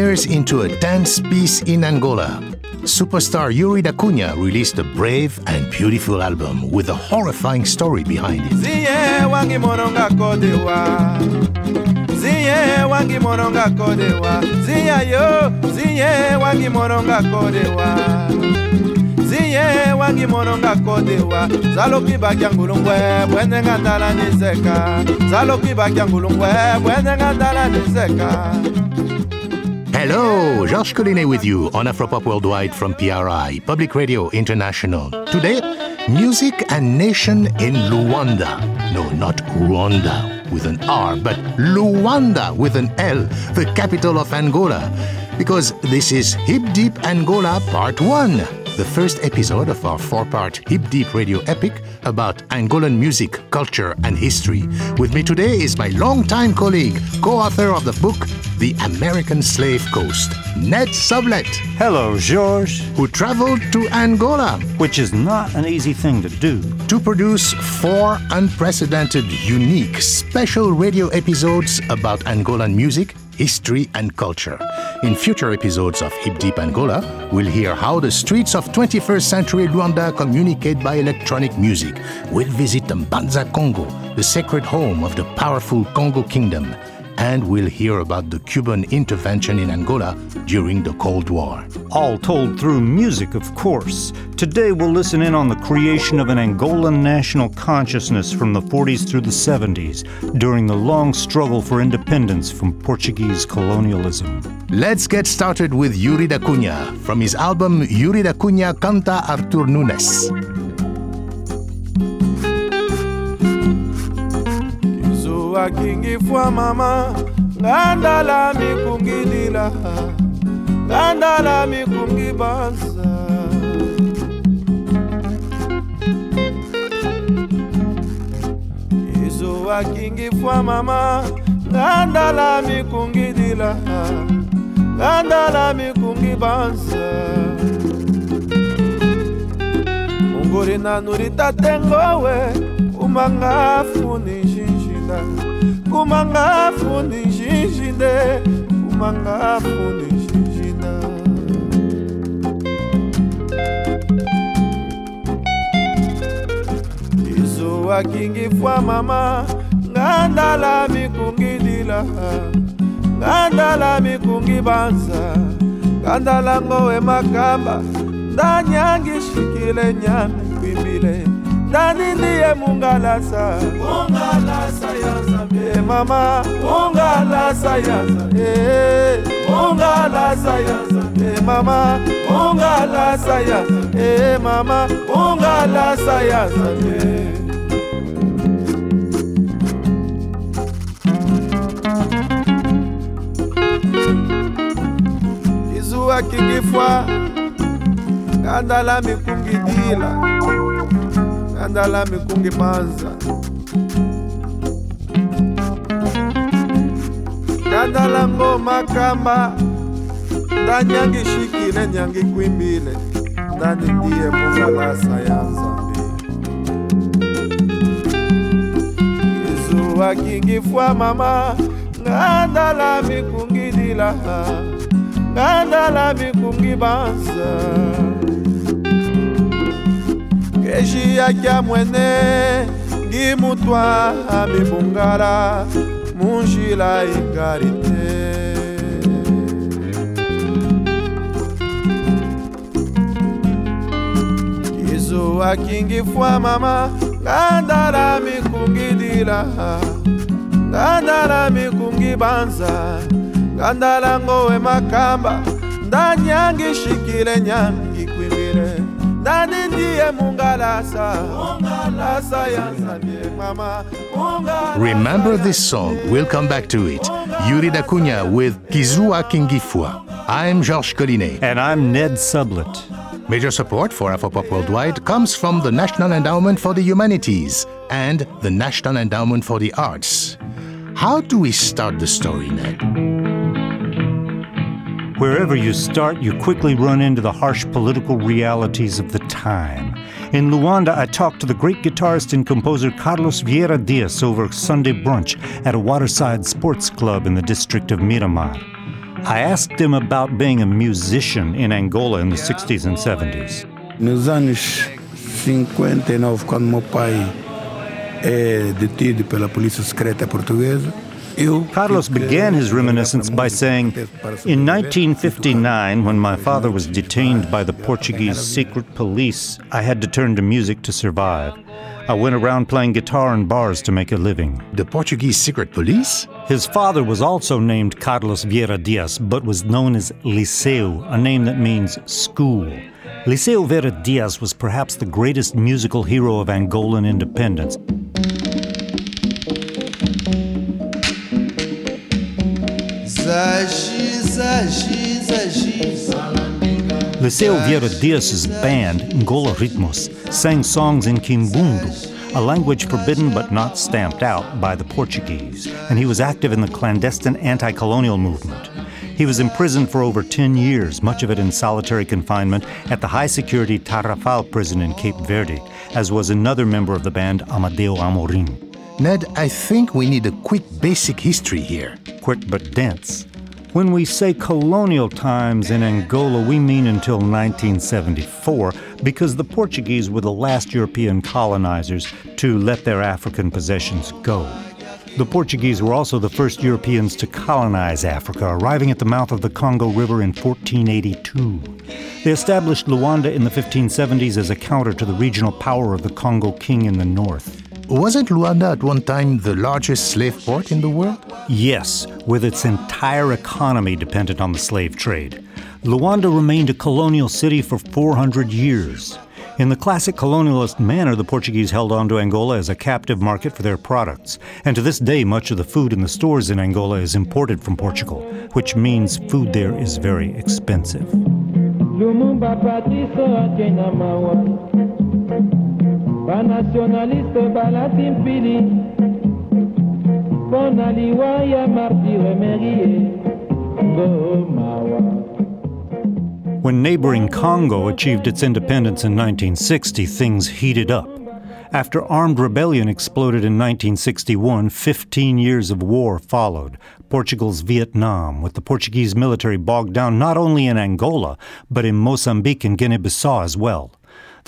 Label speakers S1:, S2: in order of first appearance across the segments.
S1: years into a dance piece in Angola, superstar Yuri da Cunha released a brave and beautiful album with a horrifying story behind it.
S2: Ziye wangi mononga kodewa. Zaloki bakya ngulungwe Bwene ngandala nizeka. Zaloki bakya ngulungwe Bwene ngandala nizeka
S1: Hello, Georges Collinet with you on Afropop Worldwide from PRI, Public Radio International. Today, music and nation in Luanda. No, not Rwanda with an R, but Luanda with an L, the capital of Angola. Because this is Hip Deep Angola Part 1 the first episode of our four part Hip Deep radio epic about Angolan music, culture, and history. With me today is my longtime colleague, co author of the book The American Slave Coast, Ned Sublette.
S3: Hello, George.
S1: Who traveled to Angola.
S3: Which is not an easy thing to do.
S1: To produce four unprecedented, unique, special radio episodes about Angolan music, history, and culture. In future episodes of Hip Deep Angola, we'll hear how the streets of 21st century Luanda communicate by electronic music. We'll visit Mbanza Congo, the sacred home of the powerful Congo Kingdom and we'll hear about the Cuban intervention in Angola during the Cold War.
S3: All told through music, of course. Today we'll listen in on the creation of an Angolan national consciousness from the 40s through the 70s during the long struggle for independence from Portuguese colonialism.
S1: Let's get started with Yuri da Cunha from his album Yuri da Cunha Canta Artur Nunes.
S2: wakingifua mama. Nganda la mikungilila nganda la mikungibanza izo wakingifua mama. Nganda la mikungilila nganda la mikungibanza ngori nanuritatengowe umangafuni njinjinaa kumanga funi xixine kumanga funi xixina izuwa kingifwa mama ngandala mikungilila ngandala mikungibanza ngandala ngowe makamba ndanyangishikile nyami kwimbile na nini ye mungalasa? Mungalasa ya nzambe. E mama. Mungalasa ya nzambe. E mungalasa ya nzambe. E mama. Mungalasa ya e mama. Mungalasa ya nzambe. Izuwa kingifwa kandala mikungidila andala mikungi manza. Kandala ngoma kamba. Ndanyangi shikile nyangi kwimbile ndani ndiye mungalasa ya nzambe izuwa kingifwa mama. Ngandala mikungi dila. Ngandala mikungi banza ejiaki ya mwene ngimutwa amibungala munjila ingari te izowakingifwa mama ngandala mikungidila ngandala mikungi kungibanza, ngandala ngowe makamba ndanyangishikile nyami. Ndani ndiye mungalasa mungalasa yanzambie mama
S1: Remember this song. We'll come back to it. Yuri da Cunha with Kizua Kingifwa. I'm Georges Collinet.
S3: And I'm Ned Sublette.
S1: Major support for Afropop Worldwide comes from the National Endowment for the Humanities and the National Endowment for the Arts. How do we start the story, Ned?
S3: Wherever you start, you quickly run into the harsh political realities of the time. In Luanda, I talked to the great guitarist and composer Carlos Vieira Dias over Sunday brunch at a waterside sports club in the district of Miramar. I asked him about being a musician in Angola in the 60s and 70s.
S4: Nos anos 59, quando meu pai é detido pela polícia secreta portuguesa,
S3: Carlos began his reminiscence by saying, In 1959, when my father was detained by the Portuguese secret police, I had to turn to music to survive. I went around playing guitar in bars to make a living.
S1: The Portuguese secret police?
S3: His father was also named Carlos Vieira Dias, but was known as Liceu, a name that means school. Liceu Vieira Dias was perhaps the greatest musical hero of Angolan independence. Liceu Vieira Dias' band, Ngola Ritmos, sang songs in Kimbundu, a language forbidden but not stamped out by the Portuguese, and he was active in the clandestine anti colonial movement. He was imprisoned for over 10 years, much of it in solitary confinement at the high security Tarrafal prison in Cape Verde, as was another member of the band, Amadeu Amorim.
S1: Ned, I think we need a quick basic history here.
S3: Quick but dense. When we say colonial times in Angola, we mean until 1974 because the Portuguese were the last European colonizers to let their African possessions go. The Portuguese were also the first Europeans to colonize Africa, arriving at the mouth of the Congo River in 1482. They established Luanda in the 1570s as a counter to the regional power of the Congo king in the north.
S1: Wasn't Luanda at one time the largest slave port in the world?
S3: Yes, with its entire economy dependent on the slave trade. Luanda remained a colonial city for 400 years. In the classic colonialist manner, the Portuguese held on to Angola as a captive market for their products. And to this day, much of the food in the stores in Angola is imported from Portugal, which means food there is very expensive.
S5: Balati mpili mpo na liwa ya martire merie ngomawa
S3: When neighboring Congo achieved its independence in 1960, things heated up. After armed rebellion exploded in 1961, 15 years of war followed. Portugal's Vietnam, with the Portuguese military bogged down not only in Angola, but in Mozambique and Guinea Bissau as well.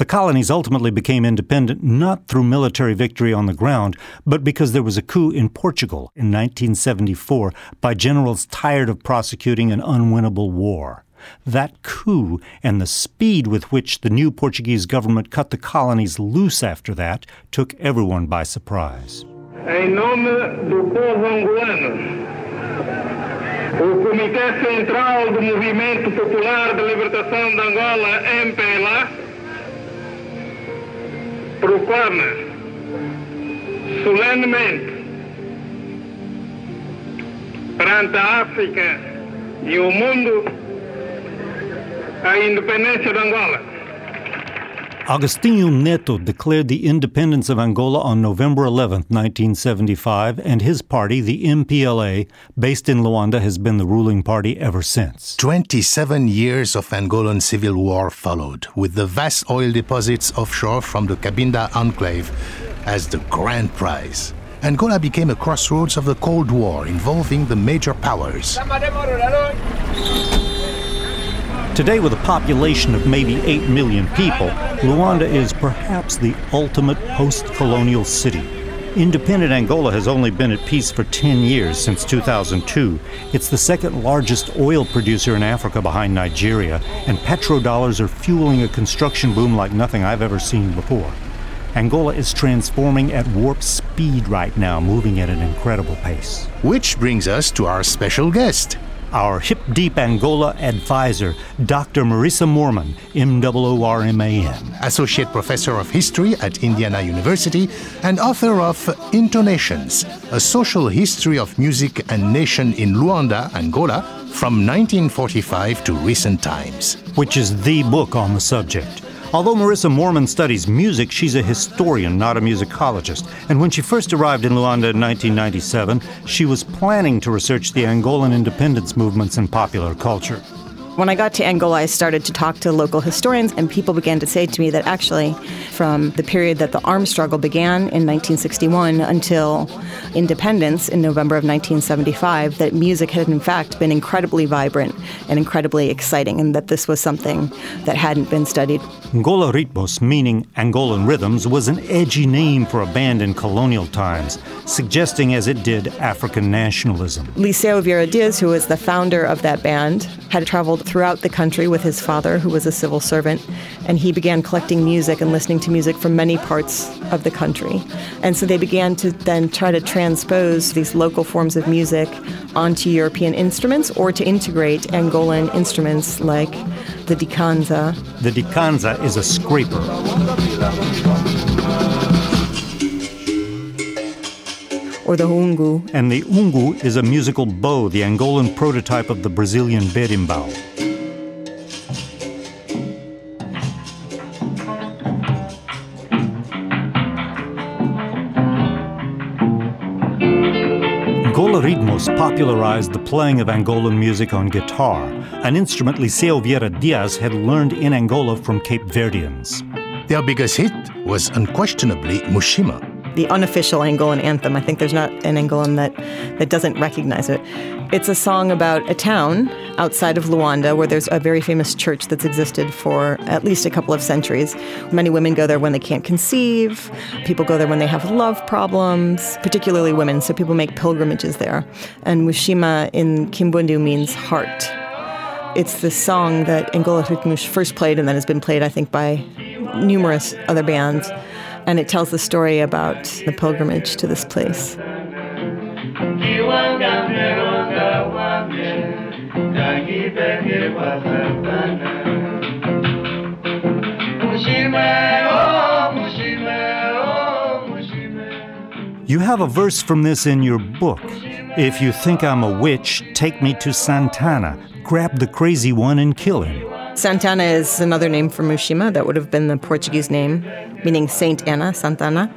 S3: The colonies ultimately became independent not through military victory on the ground, but because there was a coup in Portugal in 1974 by generals tired of prosecuting an unwinnable war. That coup and the speed with which the new Portuguese government cut the colonies loose after that took everyone by surprise.
S6: Em nome do povo angolano, o Comitê Central do Movimento Popular de Libertação de Angola, MPLA, proclama solenemente perante a África e o mundo a independência de Angola.
S3: Agostinho Neto declared the independence of Angola on November 11, 1975, and his party, the MPLA, based in Luanda, has been the ruling party ever since.
S1: 27 years of Angolan civil war followed, with the vast oil deposits offshore from the Cabinda enclave as the grand prize. Angola became a crossroads of the Cold War involving the major powers.
S3: Today, with a population of maybe 8 million people, Luanda is perhaps the ultimate post colonial city. Independent Angola has only been at peace for 10 years since 2002. It's the second largest oil producer in Africa behind Nigeria, and petrodollars are fueling a construction boom like nothing I've ever seen before. Angola is transforming at warp speed right now, moving at an incredible pace.
S1: Which brings us to our special guest.
S3: Our Hip Deep Angola advisor, Dr. Marissa Moorman, M O R M A N.
S1: Associate Professor of History at Indiana University and author of Intonations, a social history of music and nation in Luanda, Angola, from 1945 to recent times.
S3: Which is the book on the subject. Although Marissa Moorman studies music, she's a historian, not a musicologist. And when she first arrived in Luanda in 1997, she was planning to research the Angolan independence movements and popular culture.
S7: When I got to Angola, I started to talk to local historians, and people began to say to me that actually, from the period that the armed struggle began in 1961 until independence in November of 1975, that music had in fact been incredibly vibrant and incredibly exciting, and that this was something that hadn't been studied.
S3: Ngola Ritmos, meaning Angolan rhythms, was an edgy name for a band in colonial times, suggesting as it did African nationalism.
S7: Liceu Vieira Dias, who was the founder of that band, had traveled throughout the country with his father, who was a civil servant, and he began collecting music and listening to music from many parts of the country. And so they began to then try to transpose these local forms of music onto European instruments or to integrate Angolan instruments like the dikanza.
S3: The dikanza is a scraper.
S7: Or the hungu.
S3: And the ungu is a musical bow, the Angolan prototype of the Brazilian berimbau. Ngola Ritmos popularized the playing of Angolan music on guitar, an instrument Liceu Vieira Dias had learned in Angola from Cape Verdeans.
S1: Their biggest hit was unquestionably Mushima,
S7: the unofficial Angolan anthem. I think there's not an Angolan that, that doesn't recognize it. It's a song about a town outside of Luanda where there's a very famous church that's existed for at least a couple of centuries. Many women go there when they can't conceive, people go there when they have love problems, particularly women, so people make pilgrimages there. And Mushima in Kimbundu means heart. It's the song that Angola first played and then has been played, I think, by numerous other bands and it tells the story about the pilgrimage to this place.
S3: You have a verse from this in your book. If you think I'm a witch, take me to Santana. Grab the crazy one and kill him.
S7: Santana is another name for Mushima. That would have been the Portuguese name, meaning Saint Anna, Santana.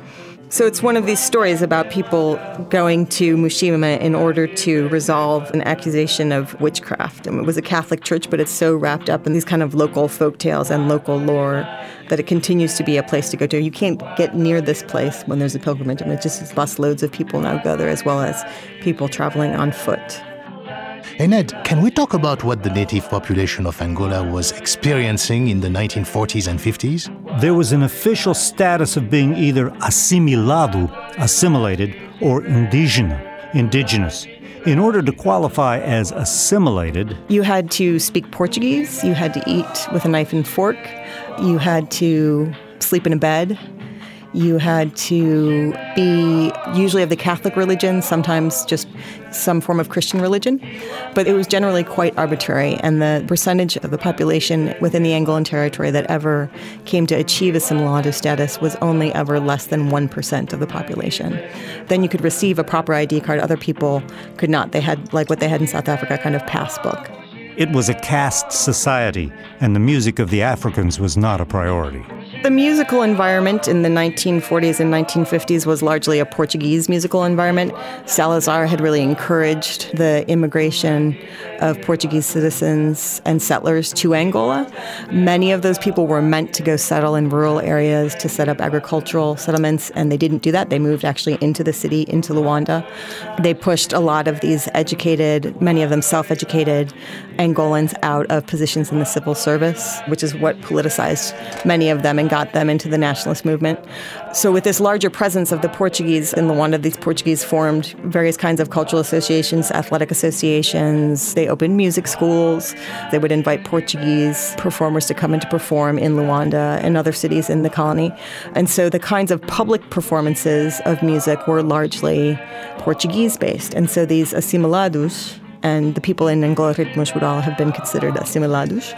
S7: So it's one of these stories about people going to Mushima in order to resolve an accusation of witchcraft. And it was a Catholic church, but it's so wrapped up in these kind of local folk tales and local lore that it continues to be a place to go to. You can't get near this place when there's a pilgrimage. I mean, it just busloads of people now go there, as well as people traveling on foot.
S1: Hey Ned, can we talk about what the native population of Angola was experiencing in the 1940s and 50s?
S3: There was an official status of being either assimilado, assimilated, or indígena, indigenous. In order to qualify as assimilated,
S7: you had to speak Portuguese, you had to eat with a knife and fork, you had to sleep in a bed, you had to be usually of the Catholic religion, sometimes just some form of Christian religion. But it was generally quite arbitrary, and the percentage of the population within the Angolan territory that ever came to achieve a assimilado status was only ever less than 1% of the population. Then you could receive a proper ID card, other people could not. They had, like what they had in South Africa, kind of passbook.
S3: It was a caste society, and the music of the Africans was not a priority.
S7: The musical environment in the 1940s and 1950s was largely a Portuguese musical environment. Salazar had really encouraged the immigration of Portuguese citizens and settlers to Angola. Many of those people were meant to go settle in rural areas to set up agricultural settlements, and they didn't do that. They moved actually into the city, into Luanda. They pushed a lot of these educated, many of them self educated Angolans out of positions in the civil service, which is what politicized many of them and got them into the nationalist movement. So, with this larger presence of the Portuguese in Luanda, these Portuguese formed various kinds of cultural associations, athletic associations. They opened music schools. They would invite Portuguese performers to come in to perform in Luanda and other cities in the colony. And so, the kinds of public performances of music were largely Portuguese based. And so, these assimilados, and the people in Ngola Ritmos would all have been considered assimilados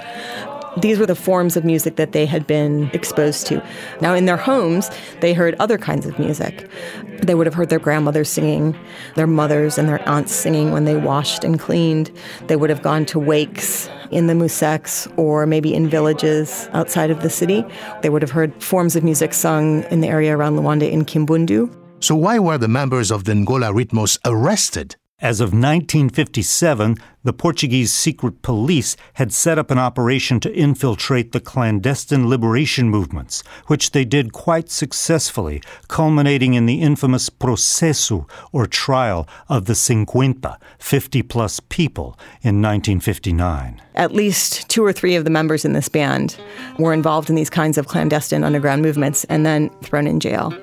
S7: these were the forms of music that they had been exposed to. Now, in their homes, they heard other kinds of music. They would have heard their grandmothers singing, their mothers and their aunts singing when they washed and cleaned. They would have gone to wakes in the Musex or maybe in villages outside of the city. They would have heard forms of music sung in the area around Luanda in Kimbundu.
S1: So, why were the members of the Ngola Ritmos arrested
S3: as of 1957, the Portuguese secret police had set up an operation to infiltrate the clandestine liberation movements, which they did quite successfully, culminating in the infamous processo, or trial, of the Cinquenta, 50 plus people, in 1959
S7: at least two or three of the members in this band were involved in these kinds of clandestine underground movements and then thrown in jail.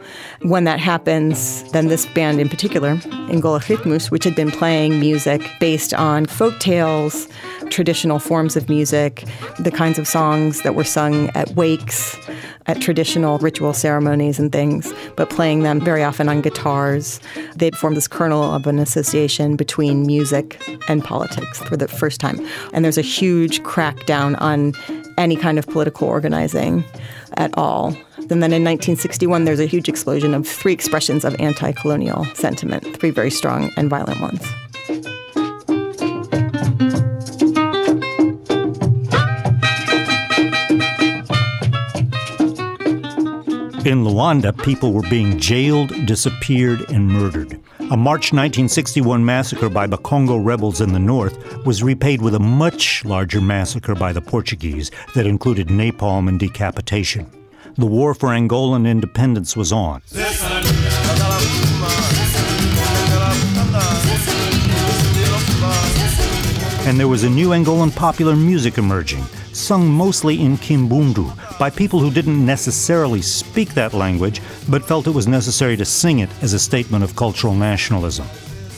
S7: When that happens, then this band in particular, Ngola Ritmos, which had been playing music based on folk tales, traditional forms of music, the kinds of songs that were sung at wakes, at traditional ritual ceremonies and things, but playing them very often on guitars. They'd formed this kernel of an association between music and politics for the first time. And there's a huge crackdown on any kind of political organizing at all. And then in 1961, there's a huge explosion of three expressions of anti colonial sentiment, three very strong and violent ones.
S3: In Luanda, people were being jailed, disappeared, and murdered. A March 1961 massacre by the Congo rebels in the north was repaid with a much larger massacre by the Portuguese that included napalm and decapitation. The war for Angolan independence was on. And there was a new Angolan popular music emerging, sung mostly in Kimbundu by people who didn't necessarily speak that language, but felt it was necessary to sing it as a statement of cultural nationalism.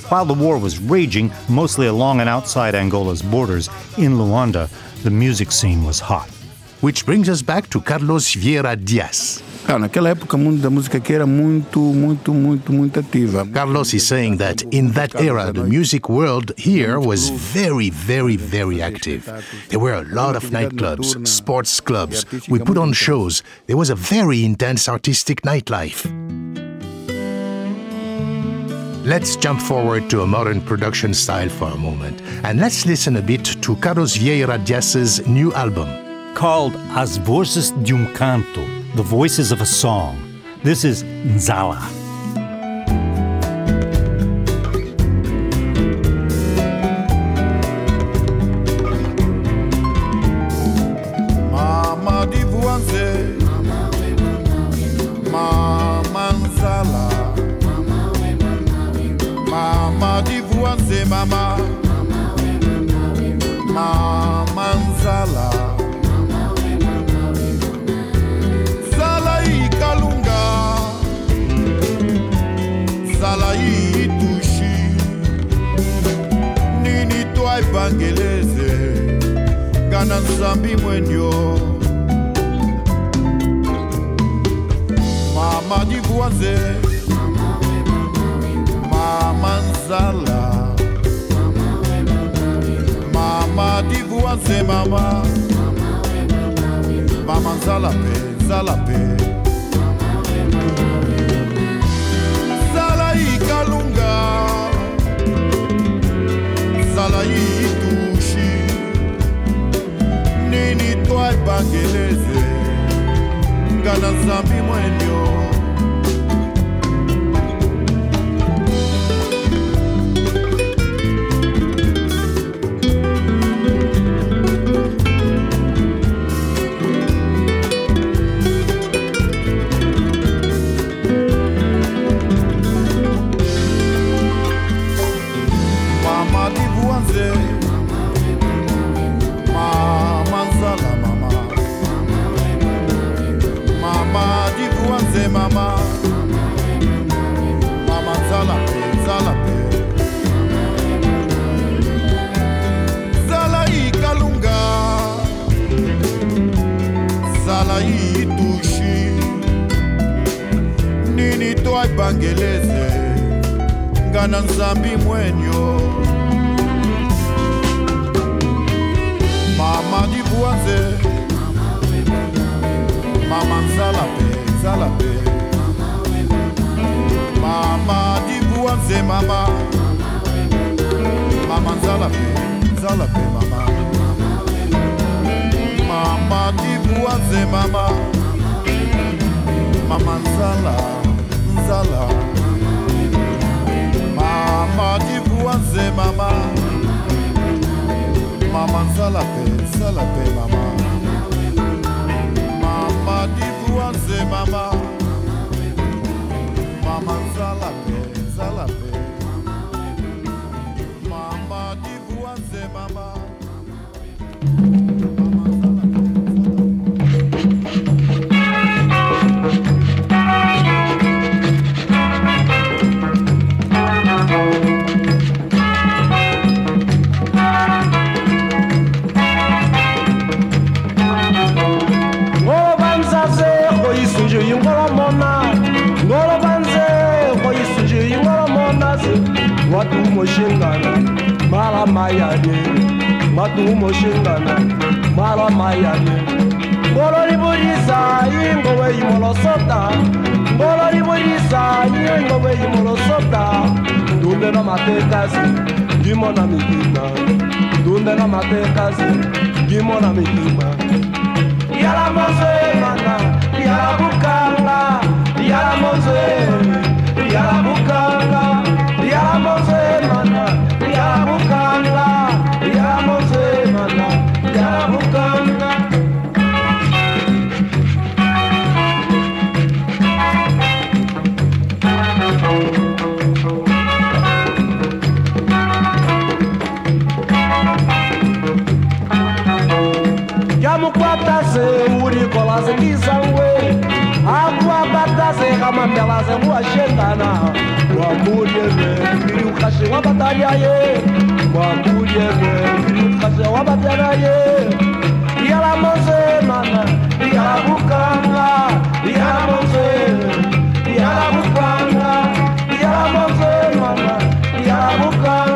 S3: While the war was raging, mostly along and outside Angola's borders, in Luanda, the music scene was hot.
S1: Which brings us back to Carlos Vieira Dias.
S4: Ah, naquela época, o mundo da música aqui era muito, muito, muito, muito ativa.
S1: Carlos is saying that in that era, the music world here was very, very, very active. There were a lot of nightclubs, sports clubs. We put on shows. There was a very intense artistic nightlife. Let's jump forward to a modern production style for a moment, and let's listen a bit to Carlos Vieira Dias's new album.
S3: Called As Vozes de um Canto, the voices of a song. This is Nzala.
S8: Bangeleze Gana nzambi mwenyo. Mama divuanze Mama nzala. Mama divuanze mama. Mama nzala pe nzala pe. Zala ikalunga. Zala itushi Kwa e bakeleze Mga nan zambi mwen yo. Nini twai bangeleze ngana nzambi mwenyo. Mama divuanze mama nzala pe nzala pe. Mama divuanze mama. Mama nzala pe nzala pe mama. Mama divuanze mama. Mama nzala ezala mama
S2: divuwa nze mama. Mama nzala pe nzala pe mama. Mama
S9: divuwa nze mama. Mama nzala pe nzala pe. umoshingana mara mayani. Ngolori burisa ingowe imolosota ngolori burisa ingowe imolosota ndumbe no matekasi ndimo na mikima ndumbe no matekasi ndimo na mikima yala mozoemana yala bukanga. Yala mozoemi yala bukanga. Yala mozoemana yala bukanga. Akuabatase kamambelaze nguashengana wamulieme mbili ukashe wabataliaye wamulieme mbili ukashe wabataliaye yalamoze mana yalabukanga yalamoze yalabukanga yalamoze mana yalabukanga yalamoze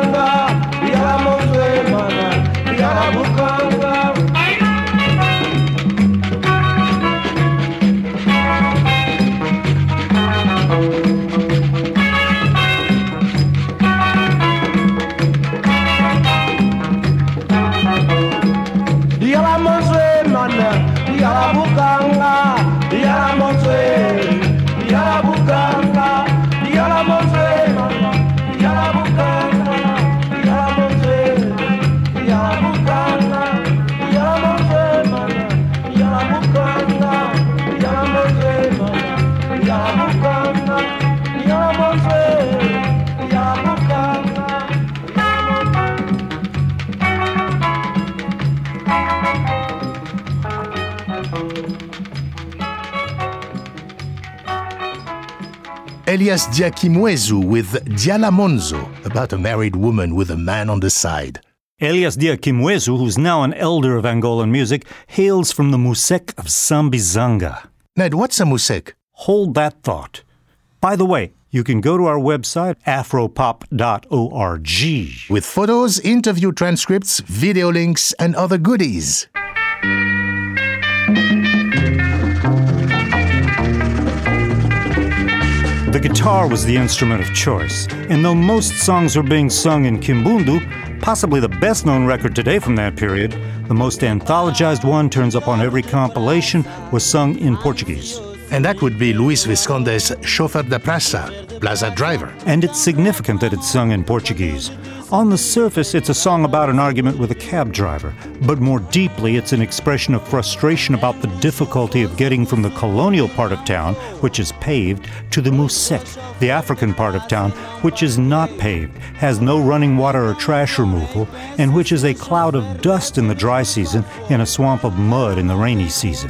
S9: 我不敢啊
S1: Elias Dia Kimuezo with Diala Monzo about a married woman with a man on the side.
S3: Elias Dia Kimuezo, who's now an elder of Angolan music, hails from the Musek of Sambizanga.
S1: Ned, what's a musek?
S3: Hold that thought. By the way, you can go to our website, afropop.org.
S1: With photos, interview transcripts, video links, and other goodies.
S3: The guitar was the instrument of choice, and though most songs were being sung in Kimbundu, possibly the best known record today from that period, the most anthologized one turns up on every compilation, was sung in Portuguese.
S1: And that would be Luis Visconde's Chauffeur da Praça, Plaza Driver.
S3: And it's significant that it's sung in Portuguese. On the surface, it's a song about an argument with a cab driver, but more deeply, it's an expression of frustration about the difficulty of getting from the colonial part of town, which is paved, to the Musek, the African part of town, which is not paved, has no running water or trash removal, and which is a cloud of dust in the dry season and a swamp of mud in the rainy season.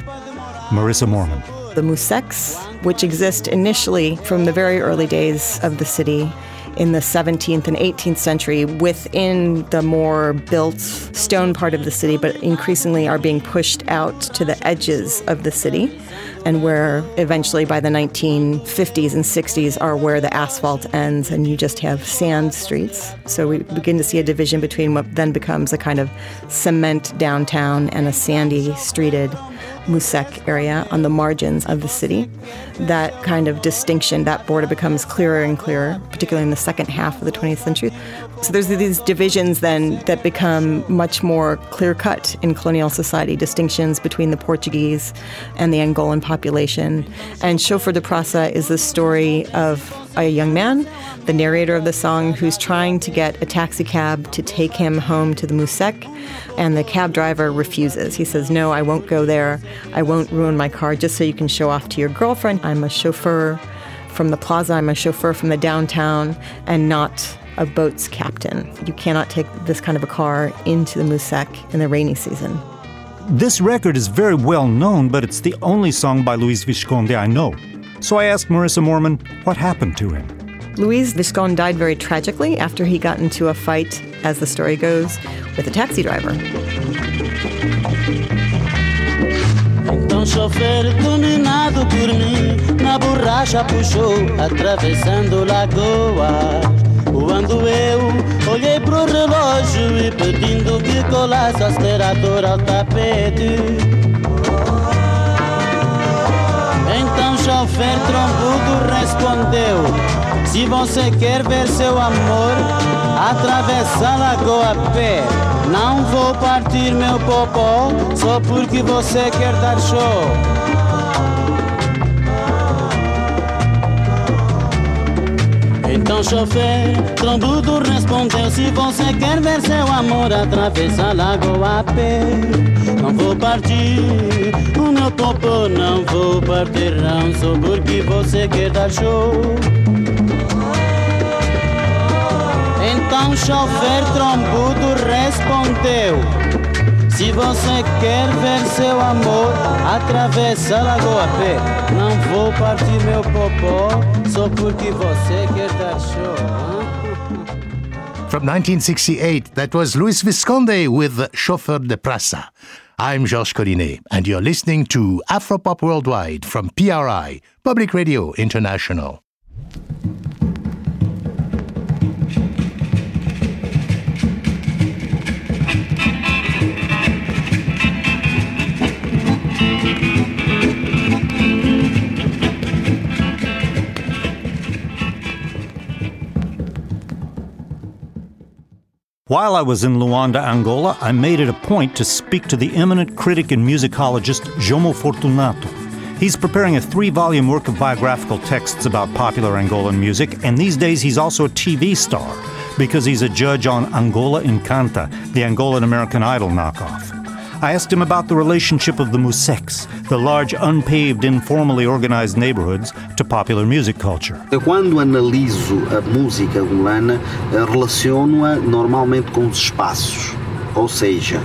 S3: Marissa Moorman.
S7: The Museks, which exist initially from the very early days of the city in the 17th and 18th century within the more built stone part of the city, but increasingly are being pushed out to the edges of the city, and where eventually by the 1950s and 60s are where the asphalt ends and you just have sand streets. So we begin to see a division between what then becomes a kind of cement downtown and a sandy streeted Musek area on the margins of the city. That kind of distinction, that border becomes clearer and clearer, particularly in the second half of the 20th century. So there's these divisions then that become much more clear cut in colonial society, distinctions between the Portuguese and the Angolan population. And Chauffeur de Praça is the story of a young man, the narrator of the song, who's trying to get a taxi cab to take him home to the Musek, and the cab driver refuses. He says, No, I won't go there. I won't ruin my car just so you can show off to your girlfriend. I'm a chauffeur from the plaza, I'm a chauffeur from the downtown, and not a boat's captain. You cannot take this kind of a car into the Musek in the rainy season.
S3: This record is very well known, but it's the only song by Luis Visconde I know. So I asked Marissa Moorman what happened to him.
S7: Luis Viscon died very tragically after he got into a fight, as the story goes, with a taxi driver.
S10: Então chofer dominado por mim Na borracha puxou atravessando lagoa Quando eu olhei pro relógio E pedindo que colasse o acelerador ao tapete chofer trombudo respondeu Se você quer ver seu amor Atravessa a lagoa a pé Não vou partir meu popó Só porque você quer dar show Então chofer, trombudo respondeu Se você quer ver seu amor Atravessa a lagoa a pé Não vou partir o meu popô Não vou partir não Só porque você quer dar show. Então chofer trombudo respondeu Se você quer ver seu amor Atravessa a lagoa pé Não vou partir meu popó Só porque você quer dar show?
S1: From 1968, that was Luis Visconde with Chauffeur de Praça. I'm Georges Collinet, and you're listening to Afropop Worldwide from PRI, Public Radio International.
S3: While I was in Luanda, Angola, I made it a point to speak to the eminent critic and musicologist Jomo Fortunato. He's preparing a three volume work of biographical texts about popular Angolan music, and these days he's also a TV star because he's a judge on Angola Encanta, the Angolan American Idol knockoff. I asked him about the relationship of the Museks, the large unpaved, informally organized neighborhoods, to popular music culture.
S11: Eu, quando analiso a música angolana, eh, relaciono-a normalmente com os espaços, ou seja,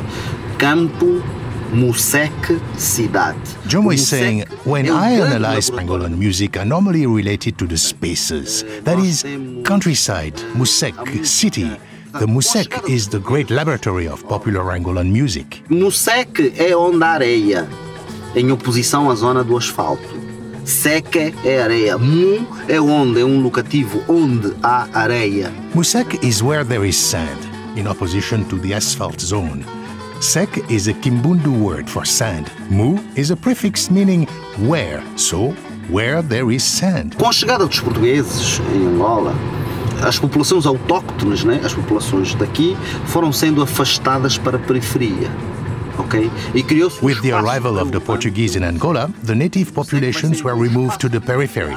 S11: campo, Musek, cidade.
S1: Jomo is saying, when
S11: um
S1: I analyze. Angolan music, I normally relate it to the spaces. That is, countryside, Musek, city. The Musek is the great laboratory of popular Angolan music.
S11: Musek é onde há areia, em oposição à zona do asfalto. Seque é areia. Mu é onde, é um locativo onde há areia.
S1: Musek is where there is sand, in opposition to the asphalt zone. Sek is a Kimbundu word for sand. Mu is a prefix meaning where, so where there is sand.
S11: Com a chegada dos portugueses em Angola, as populações autóctones, né, as populações daqui, foram sendo afastadas para a periferia. ok? E criou-se um
S1: With the arrival of the Portuguese in Angola, the native populations were removed to the periphery,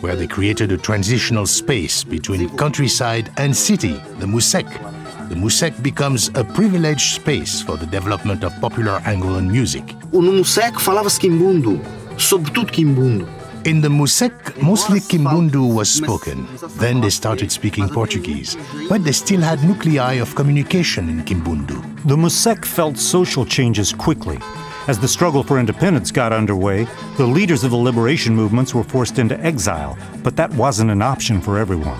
S1: where they created a transitional space between countryside and city, the Musek. The Musek becomes a privileged space for the development of popular Angolan music.
S11: No Musek falava-se quimbundo, sobretudo quimbundo.
S1: In the Musek, mostly Kimbundu was spoken. Then they started speaking Portuguese, but they still had nuclei of communication in Kimbundu.
S3: The Musek felt social changes quickly. As the struggle for independence got underway, the leaders of the liberation movements were forced into exile, but that wasn't an option for everyone.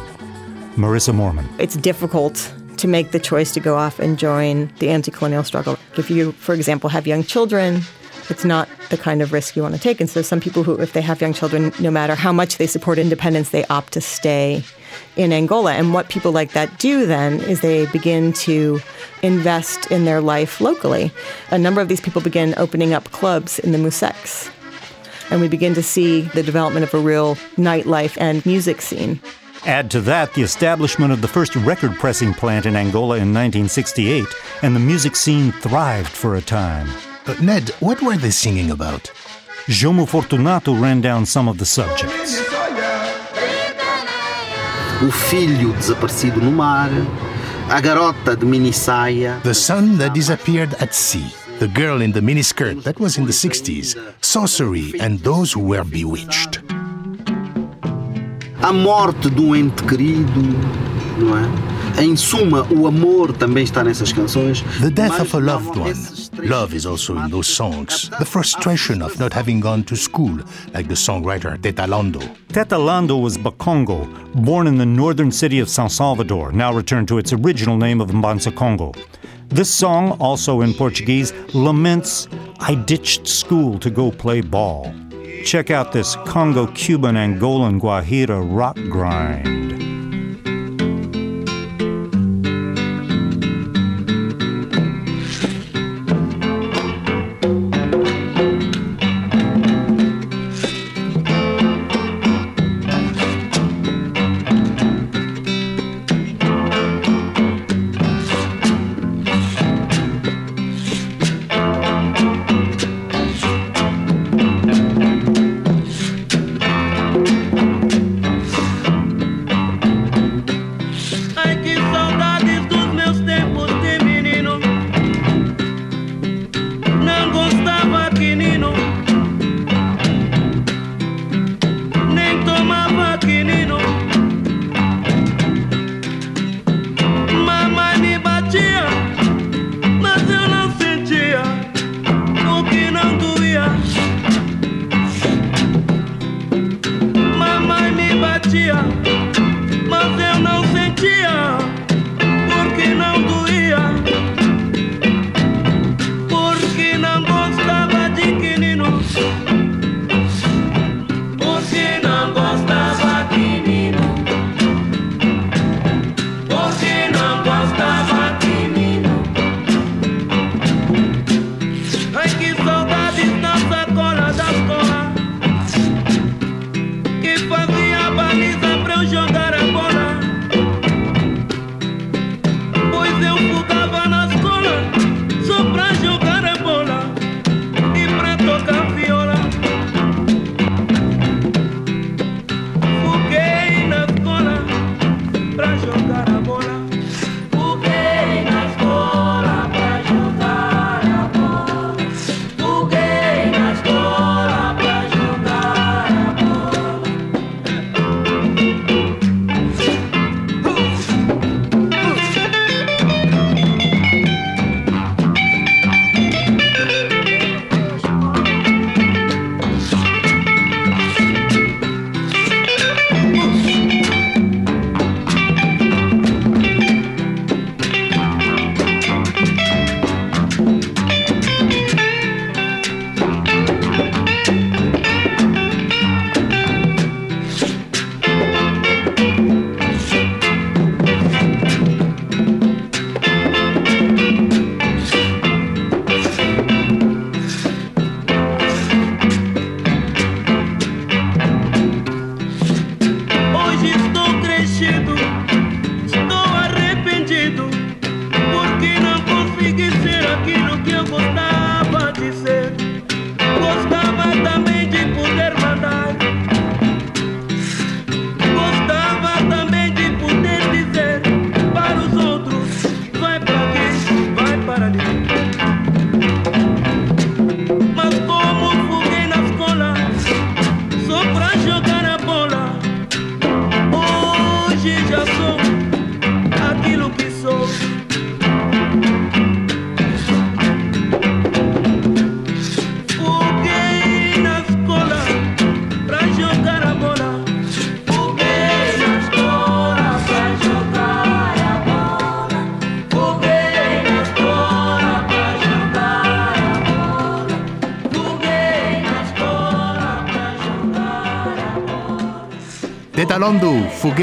S3: Marissa Moorman.
S7: It's difficult to make the choice to go off and join the anti colonial struggle. If you, for example, have young children, it's not the kind of risk you want to take. And so, some people who, if they have young children, no matter how much they support independence, they opt to stay in Angola. And what people like that do then is they begin to invest in their life locally. A number of these people begin opening up clubs in the Museks. And we begin to see the development of a real nightlife and music scene.
S3: Add to that the establishment of the first record pressing plant in Angola in 1968, and the music scene thrived for a time.
S1: But Ned, what were they singing about?
S3: Jomo Fortunato ran down some of the subjects.
S11: O filho desaparecido no mar, a garota de mini saia.
S1: The son that disappeared at sea, the girl in the miniskirt that was in the 60s, sorcery and those who were bewitched.
S11: A morte de um ente querido, não é? Em suma, o amor também está nessas canções.
S1: The death of a loved one. Love is also in those songs. The frustration of not having gone to school, like the songwriter Teta Lando.
S5: Teta Lando was Bakongo, born in the northern city of San Salvador, now returned to its original name of Mbanza Congo. This song, also in Portuguese, laments, I ditched school to go play ball. Check out this Congo Cuban Angolan Guajira rock grind.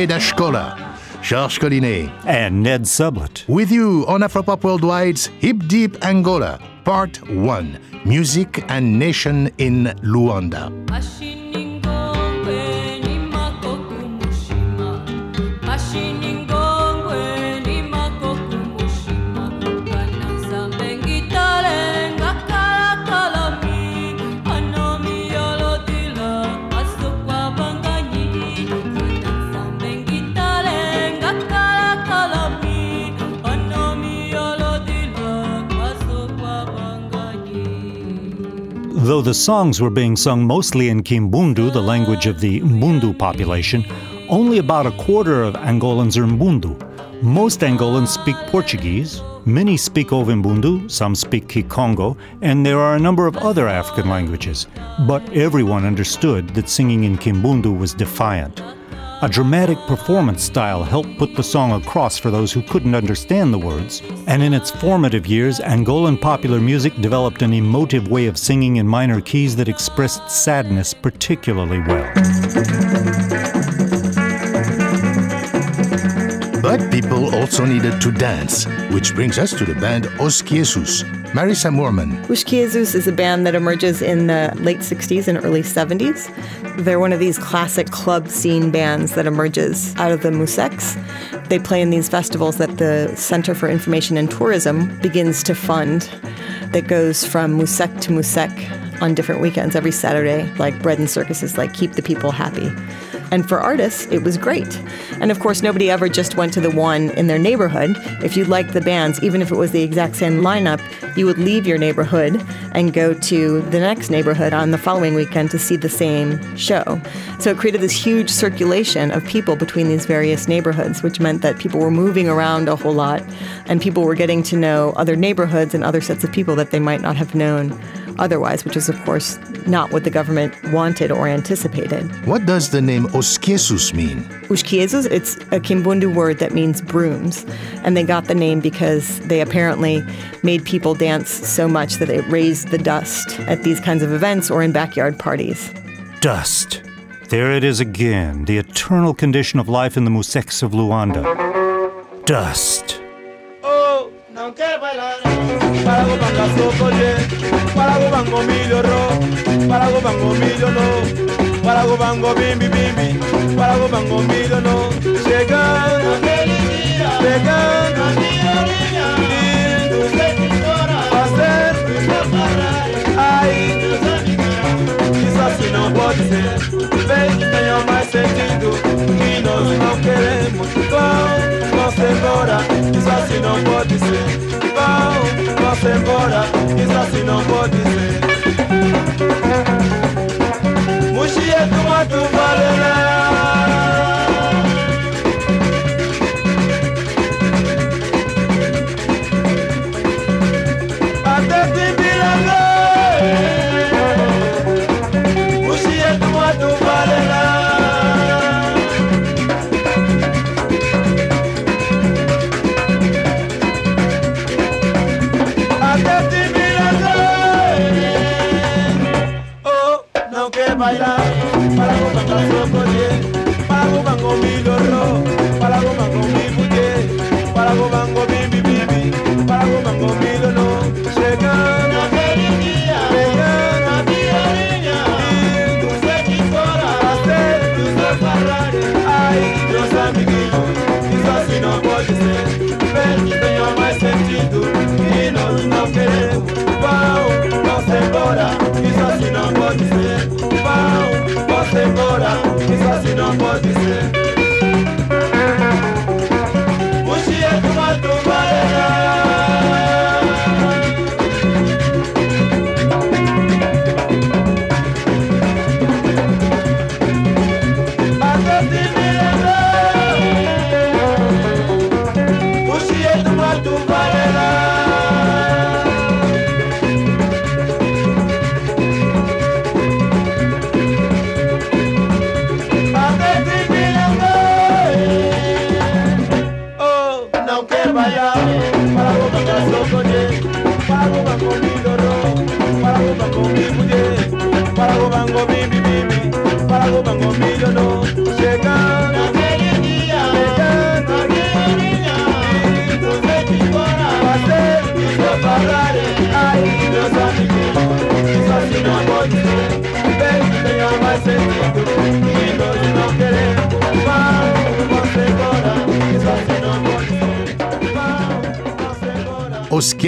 S1: Lando, Fugue da Georges Collinet.
S5: And Ned Sublette.
S1: With you on Afropop Worldwide's Hip Deep Angola, Part 1 Music and Nation in Luanda.
S3: The songs were being sung mostly in Kimbundu, the language of the Mbundu population, only about a quarter of Angolans are Mbundu. Most Angolans speak Portuguese, many speak Ovimbundu, some speak Kikongo, and there are a number of other African languages. But everyone understood that singing in Kimbundu was defiant. A dramatic performance style helped put the song across for those who couldn't understand the words, and in its formative years, Angolan popular music developed an emotive way of singing in minor keys that expressed sadness particularly well.
S1: But people also needed to dance, which brings us to the band Os Kiezos. Marissa Moorman.
S7: Os Kiezos is a band that emerges in the late 60s and early 70s. They're one of these classic club scene bands that emerges out of the musseques. They play in these festivals that the Center for Information and Tourism begins to fund that goes from musseque to musseque on different weekends every Saturday, like bread and circuses, like keep the people happy. And for artists, it was great. And of course, nobody ever just went to the one in their neighborhood. If you liked the bands, even if it was the exact same lineup, you would leave your neighborhood and go to the next neighborhood on the following weekend to see the same show. So it created this huge circulation of people between these various neighborhoods, which meant that people were moving around a whole lot and people were getting to know other neighborhoods and other sets of people that they might not have known otherwise, which is, of course, not what the government wanted or anticipated.
S1: What does the name Os Kiezos mean?
S7: Os Kiezos, it's a Kimbundu word that means brooms. And they got the name because they apparently made people dance so much that it raised the dust at these kinds of events or in backyard parties.
S3: Dust. There it is again, the eternal condition of life in the musseques of Luanda. Dust.
S12: Oh, não quero bailar. Para go banga sokoje, para go bango milho ro, para go bango milho no, para go bango bimbi bimbi, para go bango milho no. Chegando não pode ser. Que tenha mais sentido, que nós não queremos. Vão, vamos embora, isso assim não pode ser. Vão, vamos embora, isso assim não pode ser. Muxia do mato valerá. Até Vem que tenha mais sentido. Que nós não queremos. Vão, vamos embora. Isso assim não pode ser. Vão, vamos embora. Isso assim não pode ser.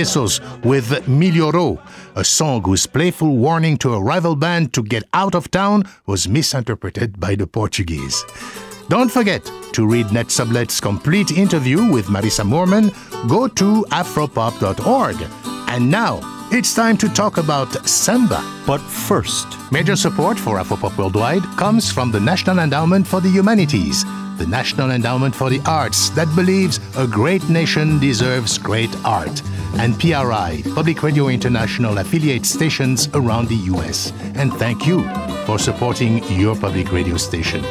S1: With Milioro, a song whose playful warning to a rival band to get out of town was misinterpreted by the Portuguese. Don't forget to read Ned Sublette's complete interview with Marissa Moorman. Go to afropop.org. And now, it's time to talk about semba.
S3: But first,
S1: Major support for Afropop Worldwide comes from the National Endowment for the Humanities, the National Endowment for the Arts that believes a great nation deserves great art, and PRI, Public Radio International affiliate stations around the US. And thank you for supporting your public radio station.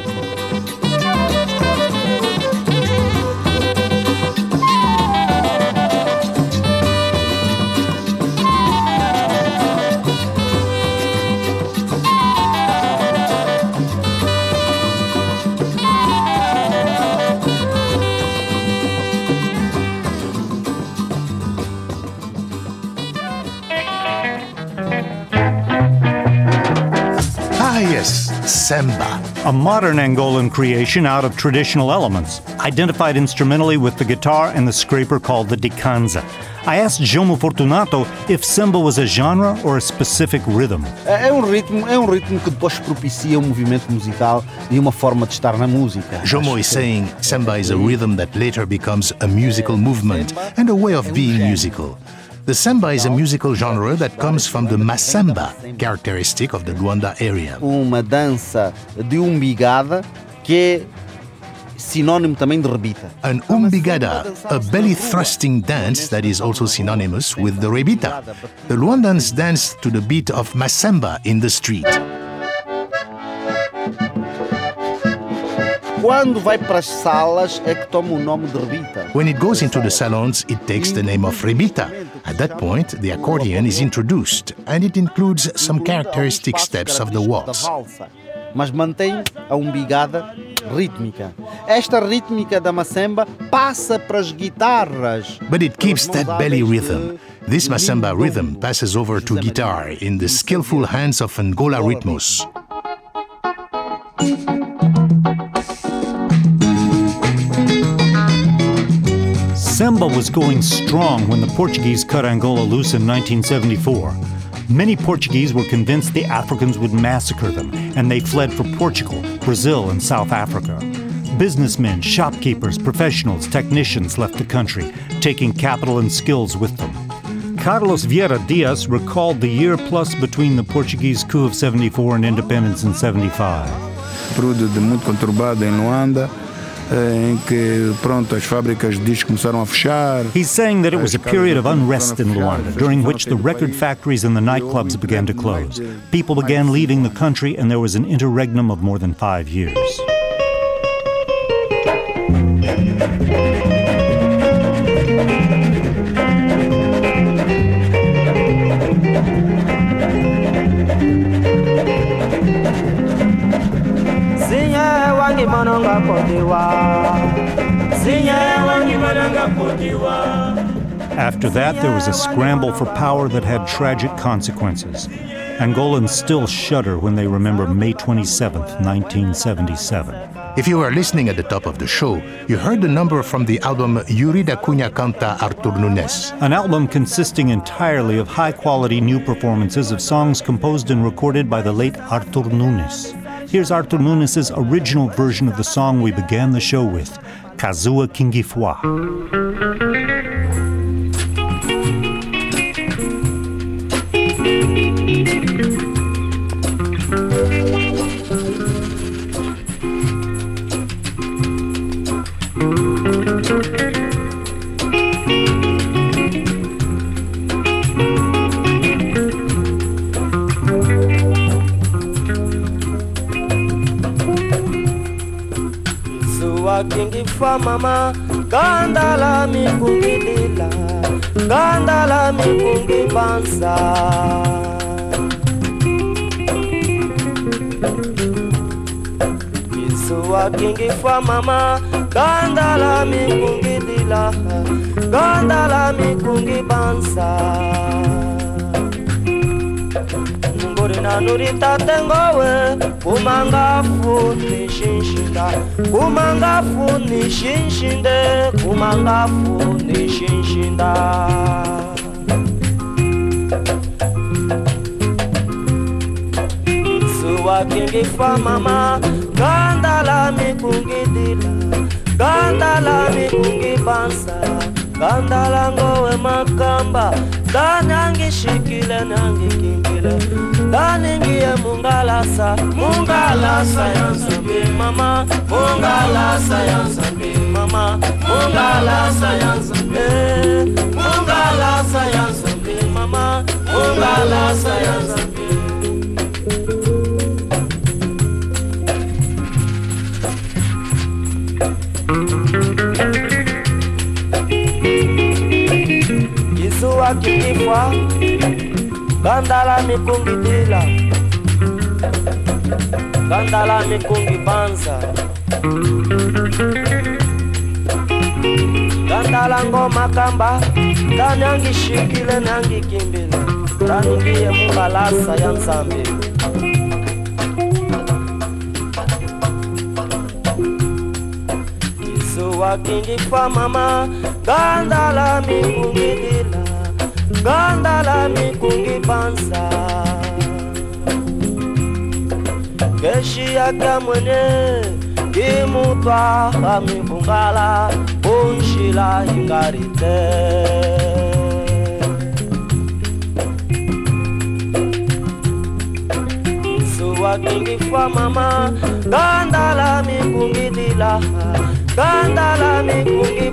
S1: Yes, semba.
S3: a modern Angolan creation out of traditional elements, identified instrumentally with the guitar and the scraper called the dikanza. I asked Jomo Fortunato if semba was a genre or a specific rhythm.
S11: É um ritmo, é um ritmo que depois propicia um movimento musical e uma forma de estar na música.
S1: Jomo is saying semba is a rhythm that later becomes a musical movement and a way of being musical. The semba is a musical genre that comes from the massemba, characteristic of the Luanda area.
S11: Uma dança de umbigada que é sinónimo também de rebita.
S1: An umbigada, a belly thrusting dance that is also synonymous with the rebita. The Luandans dance to the beat of massemba in the street.
S11: Quando vai para as salas é que toma o nome de rebita.
S1: When it goes into the salons, it takes the name of rebita. At that point, the accordion is introduced, and it includes some characteristic steps of the waltz.
S11: Mas mantém a umbigada rítmica. Esta rítmica da massemba passa para as guitarras.
S1: But it keeps that belly rhythm. This massemba rhythm passes over to guitar in the skillful hands of Ngola Ritmos.
S3: Semba was going strong when the Portuguese cut Angola loose in 1974. Many Portuguese were convinced the Africans would massacre them, and they fled for Portugal, Brazil, and South Africa. Businessmen, shopkeepers, professionals, technicians left the country, taking capital and skills with them. Carlos Vieira Dias recalled the year plus between the Portuguese coup of 74 and independence in 75.
S4: período de conturbado em Luanda, em que pronto as fábricas de discos começaram a fechar.
S3: He's saying that it was a period of unrest in Luanda, during which the record factories and the nightclubs began to close. People began leaving the country, and there was an interregnum of more than five years. After that, there was a scramble for power that had tragic consequences. Angolans still shudder when they remember May 27, 1977.
S1: If you were listening at the top of the show, you heard the number from the album Yuri da Cunha Canta Artur Nunes.
S3: An album consisting entirely of high quality new performances of songs composed and recorded by the late Artur Nunes. Here's Artur Nunes' original version of the song we began the show with, Kazua Kingifwa.
S13: Sua kingi fa mama. Gandala mikungi lila. Gandala mikungi bansa Sua kingi fa mama. Gandala mikungi lila. Gandala mikungi bansa ngori nanuri tatengowe kumangafu ni shinshinda kumangafu ni shinshinde kumangafu ni shinshinda. Suwa kingi fa mama gandala mikungi dila gandala mikungi bansa gandala ngowe makam makamba danangishikile nangikimbile daningiye mungalasa mungalasa yanzambi mama. Mungalasa yanzambi mama. Mungalasa yanzambi mungalasa yanzambi mama. Mungalasa yanzambi. Kisuwa kikifwa Gandala mikungidila Gandala mikungi banza. Gandala ngoma kamba. Dani angishikile nangikimbile Dani ngiye mungalasa ya nzambi Kisuwa kingifa mama. Gandala mikungidila Gandala mikungi banza Keshi yaka mwene Kimutwa kamibungala Unshila ingarite. Suwa kingifa mama Gandala mikungi dila Gandala mikungi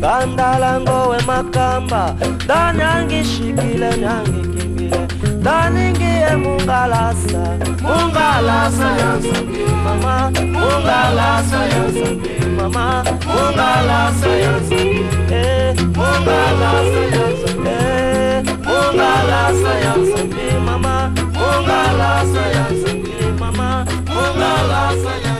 S13: banza Gandala ngowe makamba Dani angishikile nangikimbile Dani ngiye mungalasa. Mungalasa yanzambi mama Mungalasa yanzambi mama Mungalasa yanzambi eh Mungalasa yanzambi eh Mungalasa yanzambi mama Mungalasa yanzambi mama Mungalasa yanzambi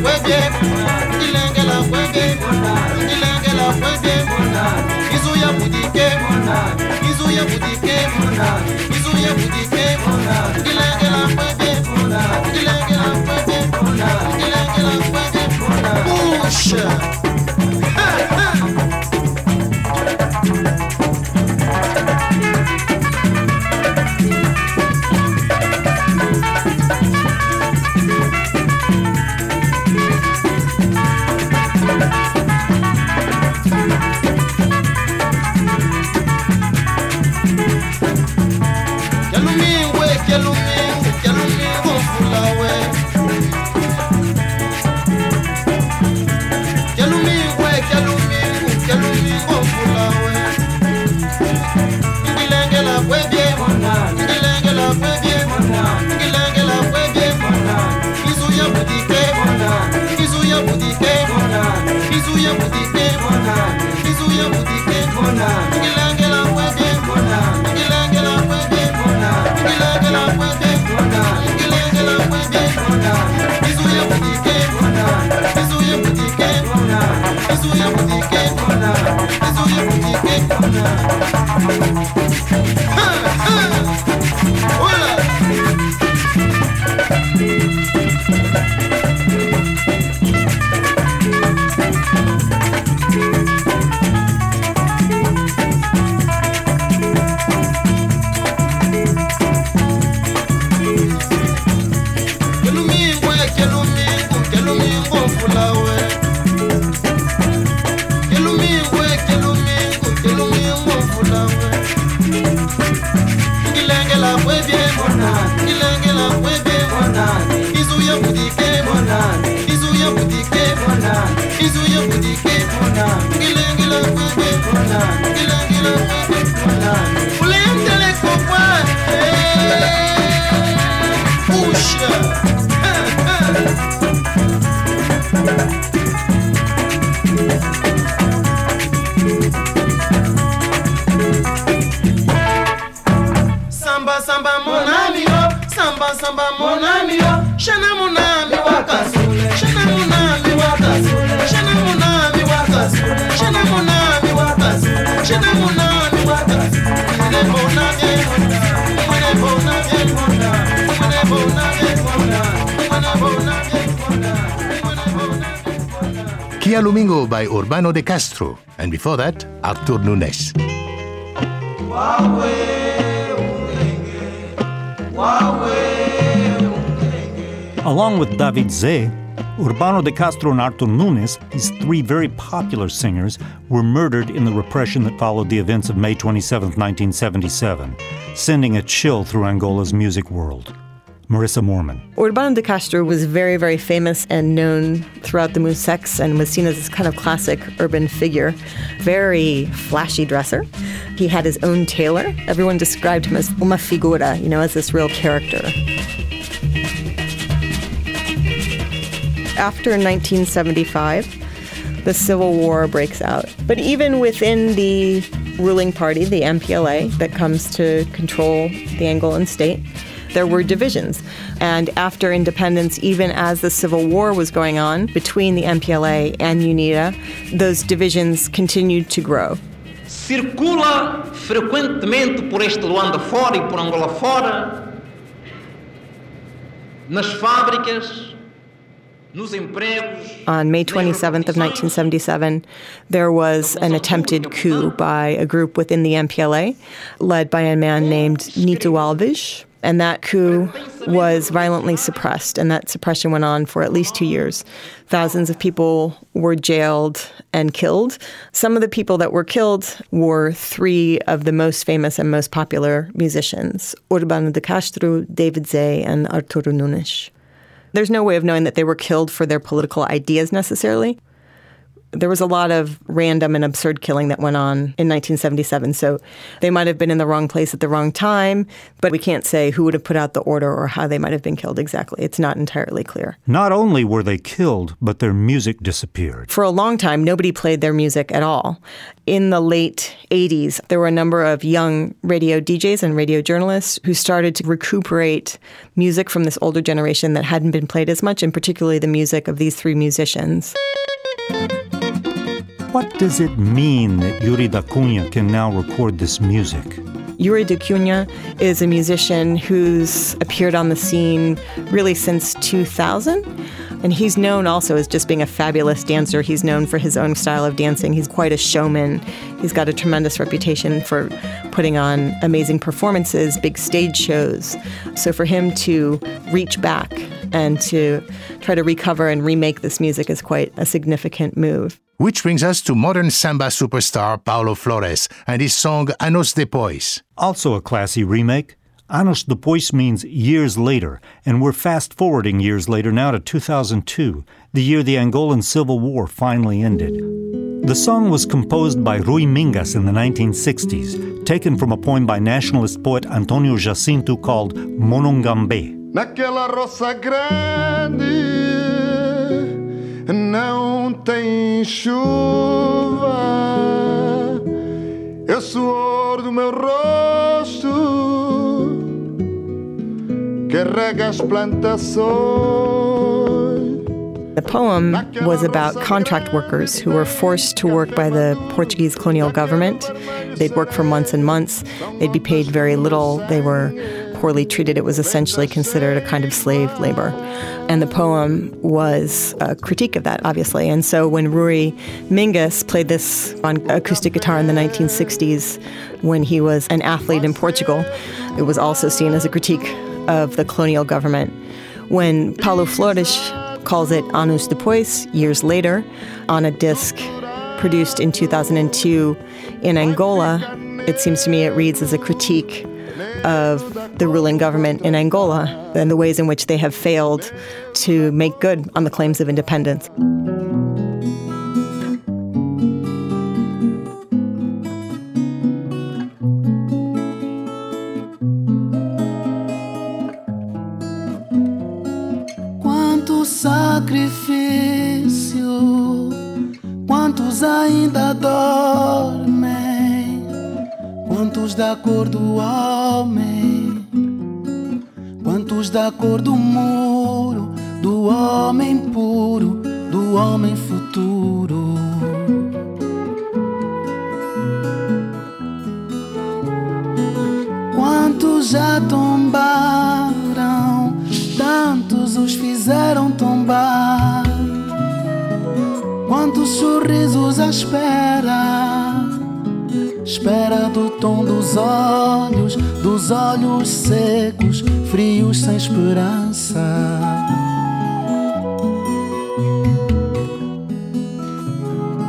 S12: kwenge ndilengela izuya budike, izuya budike. Ha,
S1: Lumingo by Urbano de Castro, and before that, Artur Nunes.
S3: Along with David Zé, Urbano de Castro and Artur Nunes, these three very popular singers, were murdered in the repression that followed the events of May 27, 1977, sending a chill through Angola's music world. Marissa Moorman.
S7: Urbano de Castro was very, very famous and known throughout the musseques and was seen as this kind of classic urban figure. Very flashy dresser. He had his own tailor. Everyone described him as uma figura, you know, as this real character. After 1975, the Civil War breaks out. But even within the ruling party, the MPLA, that comes to control the Angolan state, there were divisions. And after independence, even as the Civil War was going on between the MPLA and UNITA, those divisions continued to grow.
S14: Circula frequentemente por este Luanda fora e por Angola fora, nas fábricas.
S7: On May 27th of 1977, there was an attempted coup by a group within the MPLA, led by a man named Nito Alves. And that coup was violently suppressed, and that suppression went on for at least two years. Thousands of people were jailed and killed. Some of the people that were killed were three of the most famous and most popular musicians Urbano de Castro, David Zé, and Artur Nunes. There's no way of knowing that they were killed for their political ideas necessarily. There was a lot of random and absurd killing that went on in 1977. So they might have been in the wrong place at the wrong time, but we can't say who would have put out the order or how they might have been killed exactly. It's not entirely clear.
S3: Not only were they killed, but their music disappeared.
S7: For a long time, nobody played their music at all. In the late 80s, there were a number of young radio DJs and radio journalists who started to recuperate music from this older generation that hadn't been played as much, and particularly the music of these three musicians.
S3: What does it mean that Yuri da Cunha can now record this music?
S7: Yuri da Cunha is a musician who's appeared on the scene really since 2000. And he's known also as just being a fabulous dancer. He's known for his own style of dancing. He's quite a showman. He's got a tremendous reputation for putting on amazing performances, big stage shows. So for him to reach back and to try to recover and remake this music is quite a significant move.
S1: Which brings us to modern semba superstar Paulo Flores and his song Anos Depois.
S3: Also a classy remake. Anos Depois means years later, and we're fast forwarding years later now to 2002, the year the Angolan Civil War finally ended. The song was composed by Rui Mingas in the 1960s, taken from a poem by nationalist poet Antonio Jacinto called Monangambé.
S15: Naquela roça grande não tem chuva. É o suor do meu rosto que rega as plantações.
S7: The poem was about contract workers who were forced to work by the Portuguese colonial government. They'd work for months and months. They'd be paid very little. They were poorly treated. It was essentially considered a kind of slave labor. And the poem was a critique of that, obviously. And so when Rui Mingas played this on acoustic guitar in the 1960s, when he was an athlete in Portugal, it was also seen as a critique of the colonial government. When Paulo Flores calls it Anos Depois, years later, on a disc produced in 2002 in Angola, it seems to me it reads as a critique of the ruling government in Angola and the ways in which they have failed to make good on the claims of independence.
S16: Ainda dormem, quantos da cor do homem, quantos da cor do muro, do homem puro, do homem futuro. Quantos já tombaram, tantos os fizeram tombar. Quantos sorrisos à espera. Espera do tom dos olhos, dos olhos secos, frios sem esperança.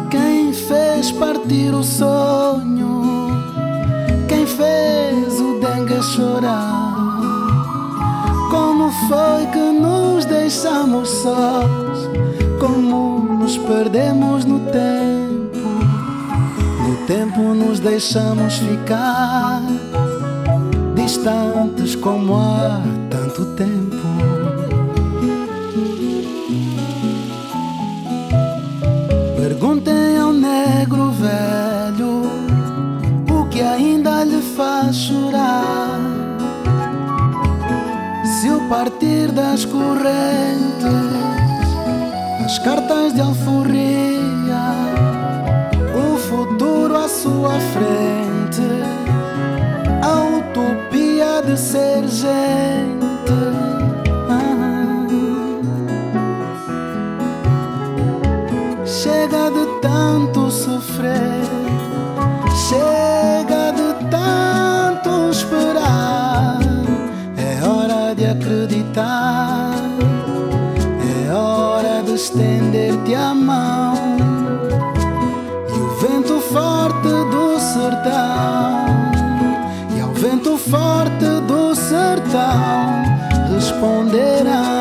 S16: Quem fez partir o sonho? Quem fez o dengue chorar? Como foi que nos deixamos sós? Como nos perdemos no tempo? Tempo nos deixamos ficar distantes como há tanto tempo. Perguntem ao negro velho o que ainda lhe faz chorar. Se o partir das correntes, as cartas de alforria, sua frente, a utopia de ser gente. então responderá.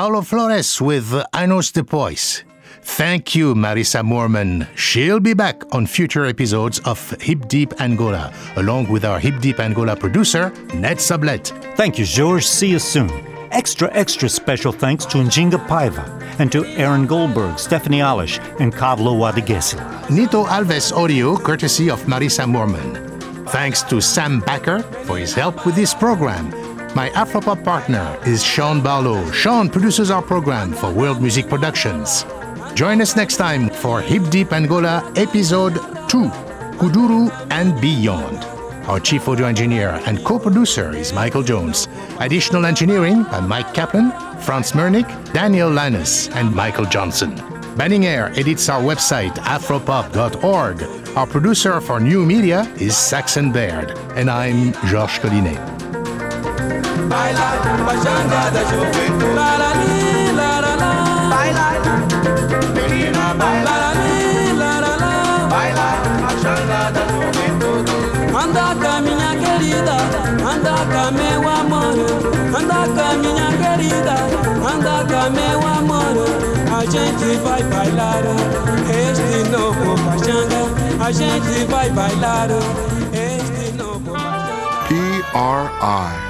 S1: Paulo Flores with Anos Depois. Thank you, Marissa Moorman. She'll be back on future episodes of Hip Deep Angola, along with our Hip Deep Angola producer, Ned Sublette.
S3: Thank you, George. See you soon. Extra, extra special thanks to Njinga Paiva and to Aaron Goldberg, Stephanie Alish, and Kavlo Wadigesila.
S1: Nito Alves audio, courtesy of Marissa Moorman. Thanks to Sam Backer for his help with this program. My Afropop partner is Sean Barlow. Sean produces our program for World Music Productions. Join us next time for Hip Deep Angola Episode 2 Kuduro and Beyond. Our chief audio engineer and co producer is Michael Jones. Additional engineering by Mike Kaplan, Franz Mernick, Daniel Lannis, and Michael Johnson. Banning Eyre edits our website, afropop.org. Our producer for new media is Saxon Baird. And I'm Georges Collinet.
S9: Baila, pachanga da juventude. La la li, la la la. Baila, menina, baila. La la li, la la la. Baila, pachanga da juventude. Anda cá, minha querida, anda cá, meu amor. Anda cá, minha querida, anda cá, meu amor. A gente vai bailar este novo pachanga. A gente vai bailar este novo pachanga.
S15: PRI,